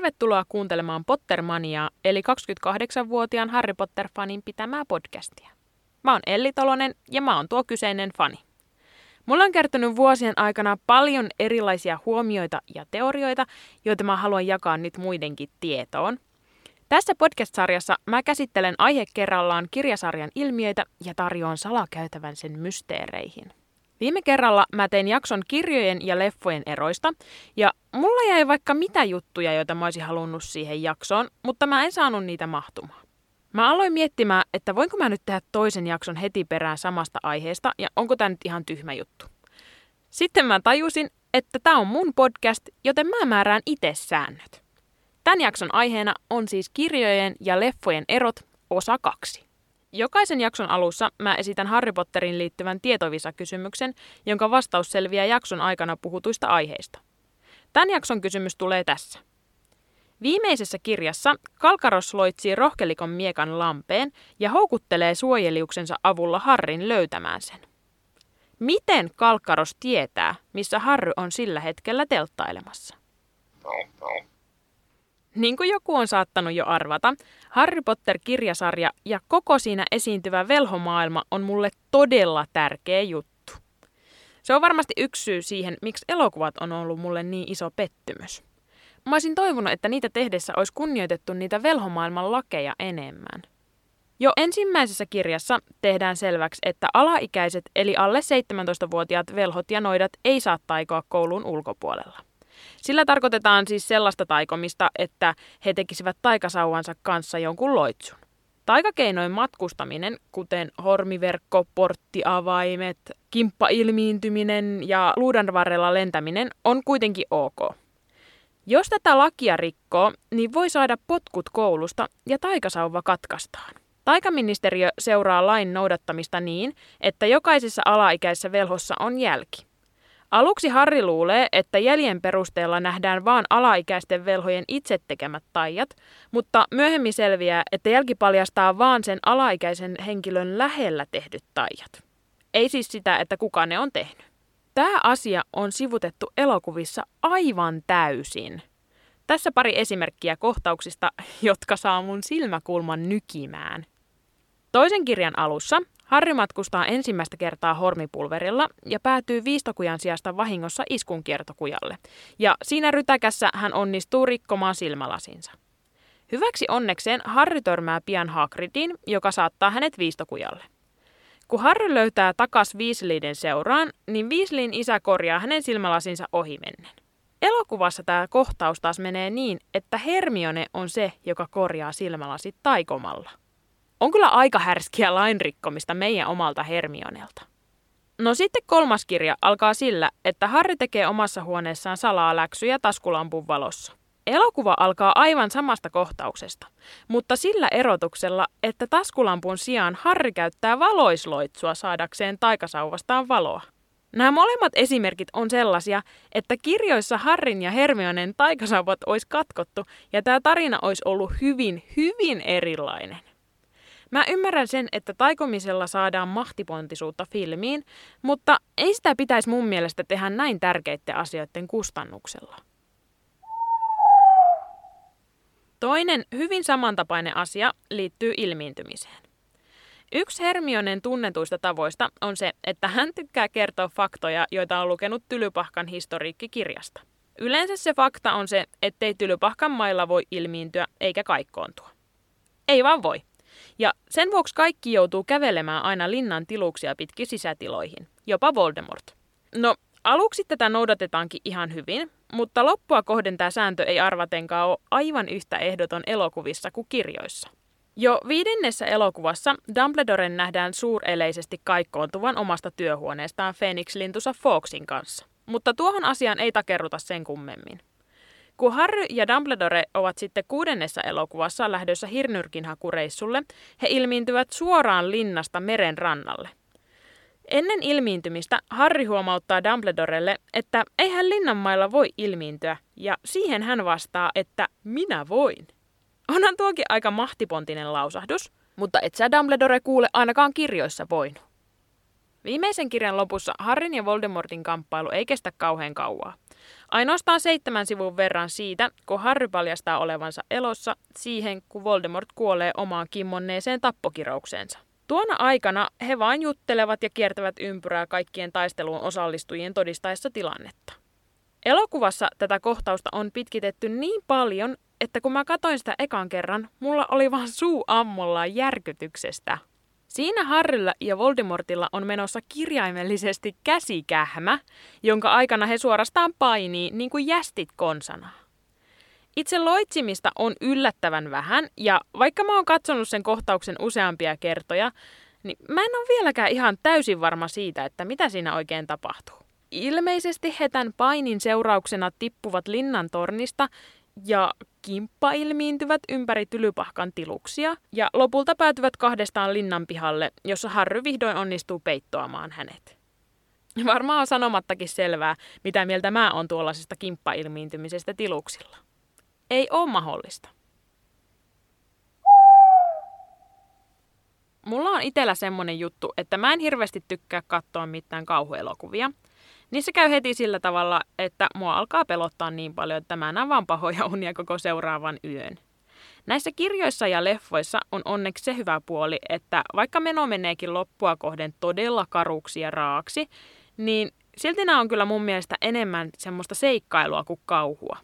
Tervetuloa kuuntelemaan Pottermaniaa, eli 28-vuotiaan Harry Potter-fanin pitämää podcastia. Mä oon Elli Tolonen ja mä oon tuo kyseinen fani. Mulla on kertonut vuosien aikana paljon erilaisia huomioita ja teorioita, joita mä haluan jakaa nyt muidenkin tietoon. Tässä podcast-sarjassa mä käsittelen aihe kerrallaan kirjasarjan ilmiöitä ja tarjoan salakäytävän sen mysteereihin. Viime kerralla mä tein jakson kirjojen ja leffojen eroista, ja mulla jäi vaikka mitä juttuja, joita mä olisin halunnut siihen jaksoon, mutta mä en saanut niitä mahtumaan. Mä aloin miettimään, että voinko mä nyt tehdä toisen jakson heti perään samasta aiheesta, ja onko tämä nyt ihan tyhmä juttu. Sitten mä tajusin, että tämä on mun podcast, joten mä määrään itse säännöt. Tämän jakson aiheena on siis kirjojen ja leffojen erot osa kaksi. Jokaisen jakson alussa mä esitän Harry Potterin liittyvän tietovisa-kysymyksen, jonka vastaus selviää jakson aikana puhutuista aiheista. Tämän jakson kysymys tulee tässä. Viimeisessä kirjassa Kalkaros loitsii rohkelikon miekan lampeen ja houkuttelee suojeliuksensa avulla Harrin löytämään sen. Miten Kalkaros tietää, missä Harry on sillä hetkellä telttailemassa? Niin kuin joku on saattanut jo arvata, Harry Potter-kirjasarja ja koko siinä esiintyvä velhomaailma on mulle todella tärkeä juttu. Se on varmasti yksi syy siihen, miksi elokuvat on ollut mulle niin iso pettymys. Mä olisin toivonut, että niitä tehdessä olisi kunnioitettu niitä velhomaailman lakeja enemmän. Jo ensimmäisessä kirjassa tehdään selväksi, että alaikäiset eli alle 17-vuotiaat velhot ja noidat ei saa taikoa koulun ulkopuolella. Sillä tarkoitetaan siis sellaista taikomista, että he tekisivät taikasauvansa kanssa jonkun loitsun. Taikakeinoin matkustaminen, kuten hormiverkko, porttiavaimet, kimppailmiintyminen ja luudan varrella lentäminen, on kuitenkin ok. Jos tätä lakia rikkoo, niin voi saada potkut koulusta ja taikasauva katkaistaan. Taikaministeriö seuraa lain noudattamista niin, että jokaisessa alaikäisessä velhossa on jälki. Aluksi Harri luulee, että jäljen perusteella nähdään vain alaikäisten velhojen itse tekemät taijat, mutta myöhemmin selviää, että jälki paljastaa vaan sen alaikäisen henkilön lähellä tehdyt taijat. Ei siis sitä, että kuka ne on tehnyt. Tämä asia on sivutettu elokuvissa aivan täysin. Tässä pari esimerkkiä kohtauksista, jotka saa mun silmäkulman nykimään. Toisen kirjan alussa Harry matkustaa ensimmäistä kertaa hormipulverilla ja päätyy viistokujan sijasta vahingossa iskun kiertokujalle. Ja siinä rytäkässä hän onnistuu rikkomaan silmälasinsa. Hyväksi onnekseen Harry törmää pian Hagridin, joka saattaa hänet viistokujalle. Kun Harry löytää takas Weasleyden seuraan, niin Weasleyin isä korjaa hänen silmälasinsa ohimennen. Elokuvassa tämä kohtaus taas menee niin, että Hermione on se, joka korjaa silmälasit taikomalla. On kyllä aika härskiä lainrikkomista meidän omalta Hermionelta. No sitten kolmas kirja alkaa sillä, että Harry tekee omassa huoneessaan salaa läksyjä taskulampun valossa. Elokuva alkaa aivan samasta kohtauksesta, mutta sillä erotuksella, että taskulampun sijaan Harry käyttää valoisloitsua saadakseen taikasauvastaan valoa. Nämä molemmat esimerkit on sellaisia, että kirjoissa Harrin ja Hermionen taikasauvat olisi katkottu ja tämä tarina olisi ollut hyvin, hyvin erilainen. Mä ymmärrän sen, että taikomisella saadaan mahtipontisuutta filmiin, mutta ei sitä pitäisi mun mielestä tehdä näin tärkeiden asioiden kustannuksella. Toinen hyvin samantapainen asia liittyy ilmiintymiseen. Yksi Hermionen tunnetuista tavoista on se, että hän tykkää kertoa faktoja, joita on lukenut Tylypahkan historiikkikirjasta. Yleensä se fakta on se, ettei Tylypahkan mailla voi ilmiintyä eikä kaikkoontua. Ei vaan voi. Ja sen vuoksi kaikki joutuu kävelemään aina linnan tiluksia pitkin sisätiloihin, jopa Voldemort. No, aluksi tätä noudatetaankin ihan hyvin, mutta loppua kohden tämä sääntö ei arvatenkaan ole aivan yhtä ehdoton elokuvissa kuin kirjoissa. Jo viidennessä elokuvassa Dumbledoren nähdään suureleisesti kaikkoontuvan omasta työhuoneestaan Phoenix-lintusa Foxin kanssa, mutta tuohon asiaan ei takerruta sen kummemmin. Kun Harry ja Dumbledore ovat sitten kuudennessa elokuvassa lähdössä Hirnyrkin hakureissulle, he ilmiintyvät suoraan linnasta meren rannalle. Ennen ilmiintymistä Harry huomauttaa Dumbledorelle, että eihän linnanmailla voi ilmiintyä, ja siihen hän vastaa, että minä voin. Onhan tuokin aika mahtipontinen lausahdus, mutta et sä Dumbledore kuule ainakaan kirjoissa voinut. Viimeisen kirjan lopussa Harrin ja Voldemortin kamppailu ei kestä kauhean kauaa. Ainoastaan seitsemän sivun verran siitä, kun Harry paljastaa olevansa elossa, siihen kun Voldemort kuolee omaan kimmonneeseen tappokiroukseensa. Tuona aikana he vain juttelevat ja kiertävät ympyrää kaikkien taisteluun osallistujien todistaessa tilannetta. Elokuvassa tätä kohtausta on pitkitetty niin paljon, että kun mä katoin sitä ekan kerran, mulla oli vaan suu ammollaan järkytyksestä. Siinä Harrylla ja Voldemortilla on menossa kirjaimellisesti käsikähmä, jonka aikana he suorastaan painii niin kuin jästit konsana. Itse loitsimista on yllättävän vähän, ja vaikka mä oon katsonut sen kohtauksen useampia kertoja, niin mä en ole vieläkään ihan täysin varma siitä, että mitä siinä oikein tapahtuu. Ilmeisesti he tämän painin seurauksena tippuvat linnan tornista ja kimppa ilmiintyvät ympäri tylypahkan tiluksia ja lopulta päätyvät kahdestaan linnan pihalle, jossa Harry vihdoin onnistuu peittoamaan hänet. Varmaan on sanomattakin selvää, mitä mieltä mä on tuollaisesta kimppailmiintymisestä tiluksilla. Ei ole mahdollista. Mulla on itellä semmonen juttu, että mä en hirveästi tykkää katsoa mitään kauhuelokuvia – Niissä käy heti sillä tavalla, että mua alkaa pelottaa niin paljon, että mä näen vaan pahoja unia koko seuraavan yön. Näissä kirjoissa ja leffoissa on onneksi se hyvä puoli, että vaikka meno meneekin loppua kohden todella karuksi ja raaksi, niin silti nämä on kyllä mun mielestä enemmän semmoista seikkailua kuin kauhua.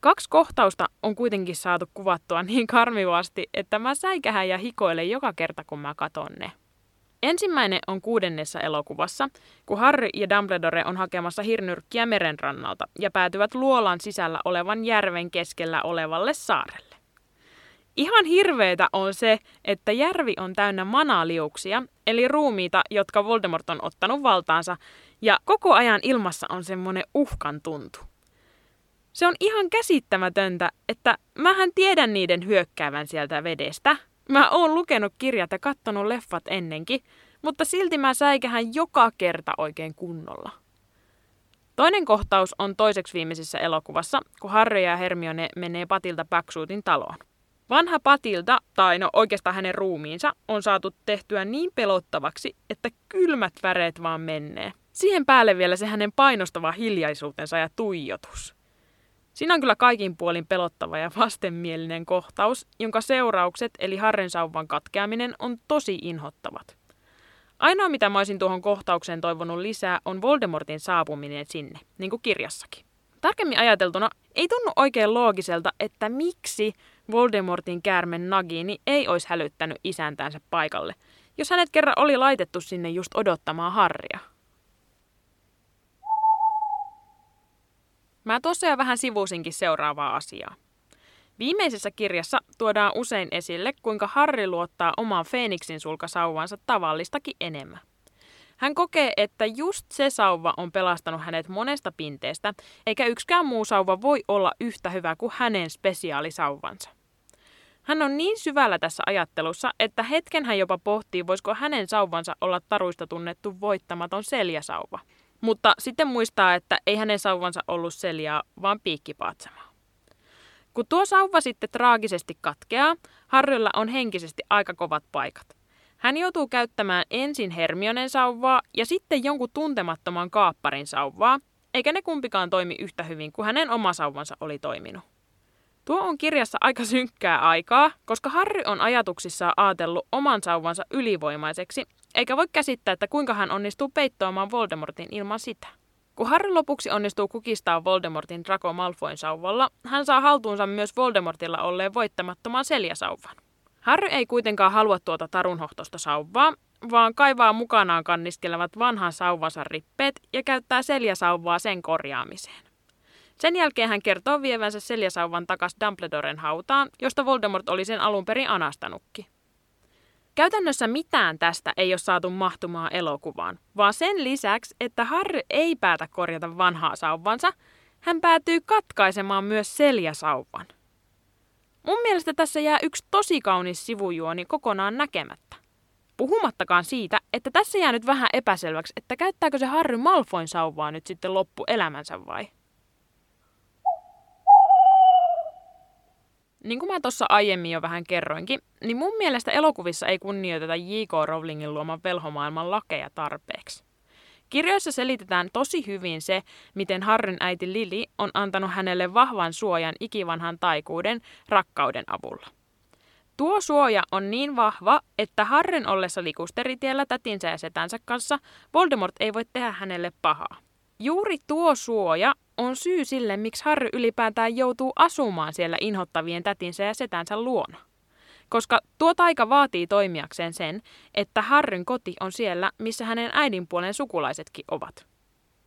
Kaksi kohtausta on kuitenkin saatu kuvattua niin karmivasti, että mä säikähän ja hikoilen joka kerta, kun mä katon ne. Ensimmäinen on kuudennessa elokuvassa, kun Harry ja Dumbledore on hakemassa hirnyrkkiä merenrannalta ja päätyvät luolan sisällä olevan järven keskellä olevalle saarelle. Ihan hirveetä on se, että järvi on täynnä manaliuksia, eli ruumiita, jotka Voldemort on ottanut valtaansa, ja koko ajan ilmassa on semmoinen uhkan tuntu. Se on ihan käsittämätöntä, että mähän tiedän niiden hyökkäävän sieltä vedestä – Mä oon lukenut kirjat ja kattonut leffat ennenkin, mutta silti mä säikähän joka kerta oikein kunnolla. Toinen kohtaus on toiseksi viimeisessä elokuvassa, kun Harry ja Hermione menee Patilta Backshootin taloon. Vanha Patilta, tai no oikeastaan hänen ruumiinsa, on saatu tehtyä niin pelottavaksi, että kylmät väreet vaan menee. Siihen päälle vielä se hänen painostava hiljaisuutensa ja tuijotus. Siinä on kyllä kaikin puolin pelottava ja vastenmielinen kohtaus, jonka seuraukset eli Harren sauvan katkeaminen on tosi inhottavat. Ainoa mitä mä olisin tuohon kohtaukseen toivonut lisää on Voldemortin saapuminen sinne, niin kuin kirjassakin. Tarkemmin ajateltuna ei tunnu oikein loogiselta, että miksi Voldemortin käärmen Nagini ei olisi hälyttänyt isäntänsä paikalle, jos hänet kerran oli laitettu sinne just odottamaan Harria. Mä tuossa jo vähän sivusinkin seuraavaa asiaa. Viimeisessä kirjassa tuodaan usein esille, kuinka Harry luottaa omaan Feeniksin sulkasauvansa tavallistakin enemmän. Hän kokee, että just se sauva on pelastanut hänet monesta pinteestä, eikä yksikään muu sauva voi olla yhtä hyvä kuin hänen spesiaalisauvansa. Hän on niin syvällä tässä ajattelussa, että hetken hän jopa pohtii, voisiko hänen sauvansa olla taruista tunnettu voittamaton seljäsauva – mutta sitten muistaa, että ei hänen sauvansa ollut seljaa, vaan piikkipaatsama. Kun tuo sauva sitten traagisesti katkeaa, Harrylla on henkisesti aika kovat paikat. Hän joutuu käyttämään ensin Hermionen sauvaa ja sitten jonkun tuntemattoman kaapparin sauvaa, eikä ne kumpikaan toimi yhtä hyvin kuin hänen oma sauvansa oli toiminut. Tuo on kirjassa aika synkkää aikaa, koska Harry on ajatuksissaan ajatellut oman sauvansa ylivoimaiseksi eikä voi käsittää, että kuinka hän onnistuu peittoamaan Voldemortin ilman sitä. Kun Harry lopuksi onnistuu kukistaa Voldemortin Draco Malfoyn sauvalla, hän saa haltuunsa myös Voldemortilla olleen voittamattoman seljäsauvan. Harry ei kuitenkaan halua tuota tarunhohtosta sauvaa, vaan kaivaa mukanaan kanniskelevat vanhan sauvansa rippeet ja käyttää seljäsauvaa sen korjaamiseen. Sen jälkeen hän kertoo vievänsä seljäsauvan takas Dumbledoren hautaan, josta Voldemort oli sen alun perin anastanutkin. Käytännössä mitään tästä ei ole saatu mahtumaan elokuvaan, vaan sen lisäksi, että Harry ei päätä korjata vanhaa sauvansa, hän päätyy katkaisemaan myös seljäsauvan. Mun mielestä tässä jää yksi tosi kaunis sivujuoni kokonaan näkemättä. Puhumattakaan siitä, että tässä jää nyt vähän epäselväksi, että käyttääkö se Harry Malfoin sauvaa nyt sitten loppuelämänsä vai? Niin kuin mä tuossa aiemmin jo vähän kerroinkin, niin mun mielestä elokuvissa ei kunnioiteta J.K. Rowlingin luoman velhomaailman lakeja tarpeeksi. Kirjoissa selitetään tosi hyvin se, miten Harryn äiti Lili on antanut hänelle vahvan suojan ikivanhan taikuuden rakkauden avulla. Tuo suoja on niin vahva, että Harryn ollessa likusteritiellä tätinsä ja setänsä kanssa Voldemort ei voi tehdä hänelle pahaa. Juuri tuo suoja on syy sille, miksi Harry ylipäätään joutuu asumaan siellä inhottavien tätinsä ja setänsä luona. Koska tuo taika vaatii toimijakseen sen, että Harryn koti on siellä, missä hänen äidinpuolen sukulaisetkin ovat.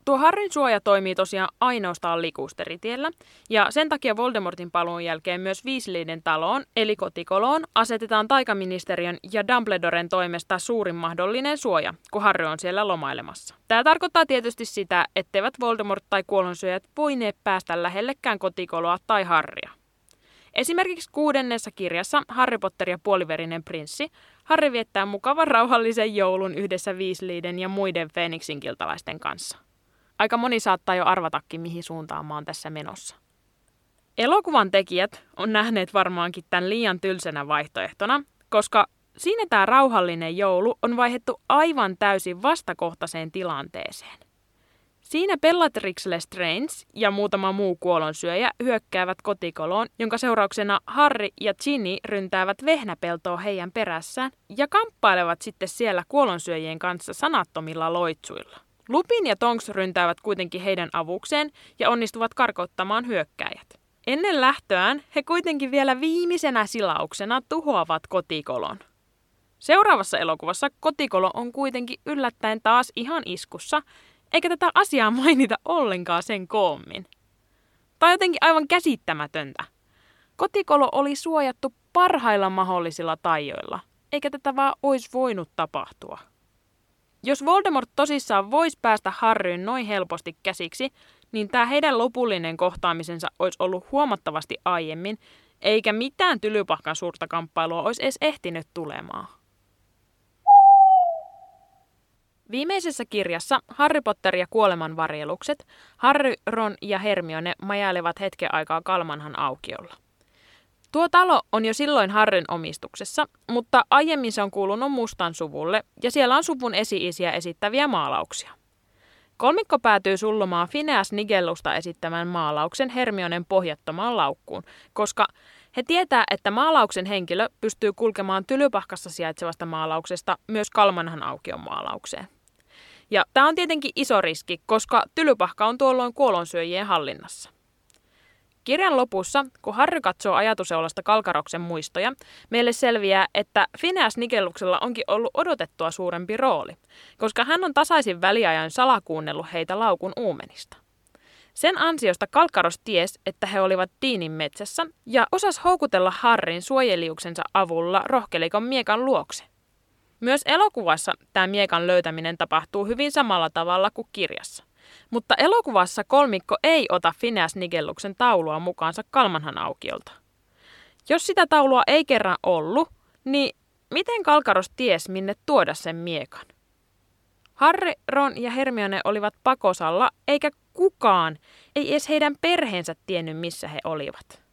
Tuo Harryn suoja toimii tosiaan ainoastaan likusteritiellä, ja sen takia Voldemortin paluun jälkeen myös Weasleyden taloon, eli kotikoloon, asetetaan taikaministeriön ja Dumbledoren toimesta suurin mahdollinen suoja, kun Harry on siellä lomailemassa. Tämä tarkoittaa tietysti sitä, etteivät Voldemort tai kuolonsyöjät voineet päästä lähellekään kotikoloa tai Harrya. Esimerkiksi kuudennessa kirjassa Harry Potter ja puoliverinen prinssi Harry viettää mukavan rauhallisen joulun yhdessä Weasleyden ja muiden Phoenixin kiltalaisten kanssa. Aika moni saattaa jo arvatakin, mihin suuntaan mä oon tässä menossa. Elokuvan tekijät on nähneet varmaankin tämän liian tylsänä vaihtoehtona, koska siinä tämä rauhallinen joulu on vaihdettu aivan täysin vastakohtaiseen tilanteeseen. Siinä Bellatrix Lestrange ja muutama muu kuolonsyöjä hyökkäävät kotikoloon, jonka seurauksena Harry ja Ginny ryntäävät vehnäpeltoa heidän perässään ja kamppailevat sitten siellä kuolonsyöjien kanssa sanattomilla loitsuilla. Lupin ja Tonks ryntäävät kuitenkin heidän avukseen ja onnistuvat karkottamaan hyökkäjät. Ennen lähtöään he kuitenkin vielä viimeisenä silauksena tuhoavat kotikolon. Seuraavassa elokuvassa kotikolo on kuitenkin yllättäen taas ihan iskussa, eikä tätä asiaa mainita ollenkaan sen koommin. Tai jotenkin aivan käsittämätöntä. Kotikolo oli suojattu parhailla mahdollisilla taijoilla, eikä tätä vaan olisi voinut tapahtua. Jos Voldemort tosissaan voisi päästä Harryyn noin helposti käsiksi, niin tämä heidän lopullinen kohtaamisensa olisi ollut huomattavasti aiemmin, eikä mitään tylypahkan suurta kamppailua olisi edes ehtinyt tulemaan. Viimeisessä kirjassa Harry Potter ja kuoleman varjelukset Harry, Ron ja Hermione majailevat hetken aikaa Kalmanhan aukiolla. Tuo talo on jo silloin Harryn omistuksessa, mutta aiemmin se on kuulunut Mustan suvulle ja siellä on suvun esi-isiä esittäviä maalauksia. Kolmikko päätyy sullomaan Phineas Nigellusta esittämän maalauksen Hermionen pohjattomaan laukkuun, koska he tietää, että maalauksen henkilö pystyy kulkemaan Tylypahkassa sijaitsevasta maalauksesta myös Kalmanhan aukion maalaukseen. Ja tämä on tietenkin iso riski, koska Tylypahka on tuolloin kuolonsyöjien hallinnassa. Kirjan lopussa, kun Harry katsoo ajatuseulasta Kalkaroksen muistoja, meille selviää, että Phineas Nikelluksella onkin ollut odotettua suurempi rooli, koska hän on tasaisin väliajan salakuunnellut heitä laukun uumenista. Sen ansiosta Kalkaros ties, että he olivat Tiinin metsässä ja osas houkutella Harrin suojeliuksensa avulla rohkelikon miekan luokse. Myös elokuvassa tämä miekan löytäminen tapahtuu hyvin samalla tavalla kuin kirjassa. Mutta elokuvassa kolmikko ei ota Phineas Nigelluksen taulua mukaansa Kalmanhan aukiolta. Jos sitä taulua ei kerran ollut, niin miten Kalkaros ties minne tuoda sen miekan? Harry, Ron ja Hermione olivat pakosalla, eikä kukaan, ei edes heidän perheensä tiennyt missä he olivat.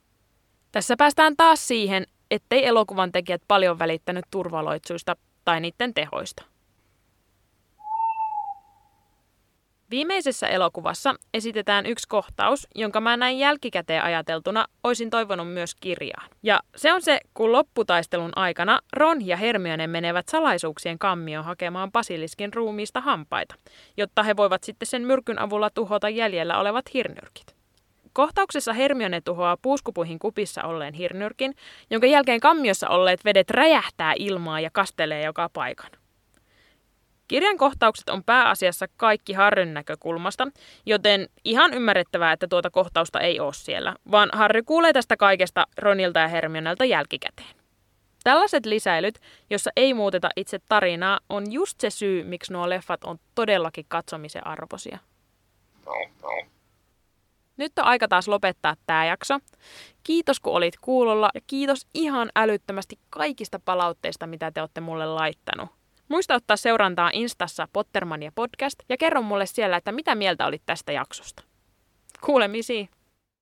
Tässä päästään taas siihen, ettei elokuvan tekijät paljon välittänyt turvaloitsuista tai niiden tehoista. Viimeisessä elokuvassa esitetään yksi kohtaus, jonka mä näin jälkikäteen ajateltuna olisin toivonut myös kirjaan. Ja se on se, kun lopputaistelun aikana Ron ja Hermione menevät salaisuuksien kammioon hakemaan Basiliskin ruumiista hampaita, jotta he voivat sitten sen myrkyn avulla tuhota jäljellä olevat hirnyrkit. Kohtauksessa Hermione tuhoaa puuskupuihin kupissa olleen hirnyrkin, jonka jälkeen kammiossa olleet vedet räjähtää ilmaa ja kastelee joka paikan. Kirjan kohtaukset on pääasiassa kaikki Harryn näkökulmasta, joten ihan ymmärrettävää, että tuota kohtausta ei ole siellä, vaan Harry kuulee tästä kaikesta Ronilta ja Hermionelta jälkikäteen. Tällaiset lisäilyt, jossa ei muuteta itse tarinaa, on just se syy, miksi nuo leffat on todellakin katsomisen arvoisia. Nyt on aika taas lopettaa tämä jakso. Kiitos kun olit kuulolla ja kiitos ihan älyttömästi kaikista palautteista, mitä te olette mulle laittanut. Muista ottaa seurantaa Instassa Pottermania podcast ja kerro mulle siellä, että mitä mieltä olit tästä jaksosta. Kuulemisiin!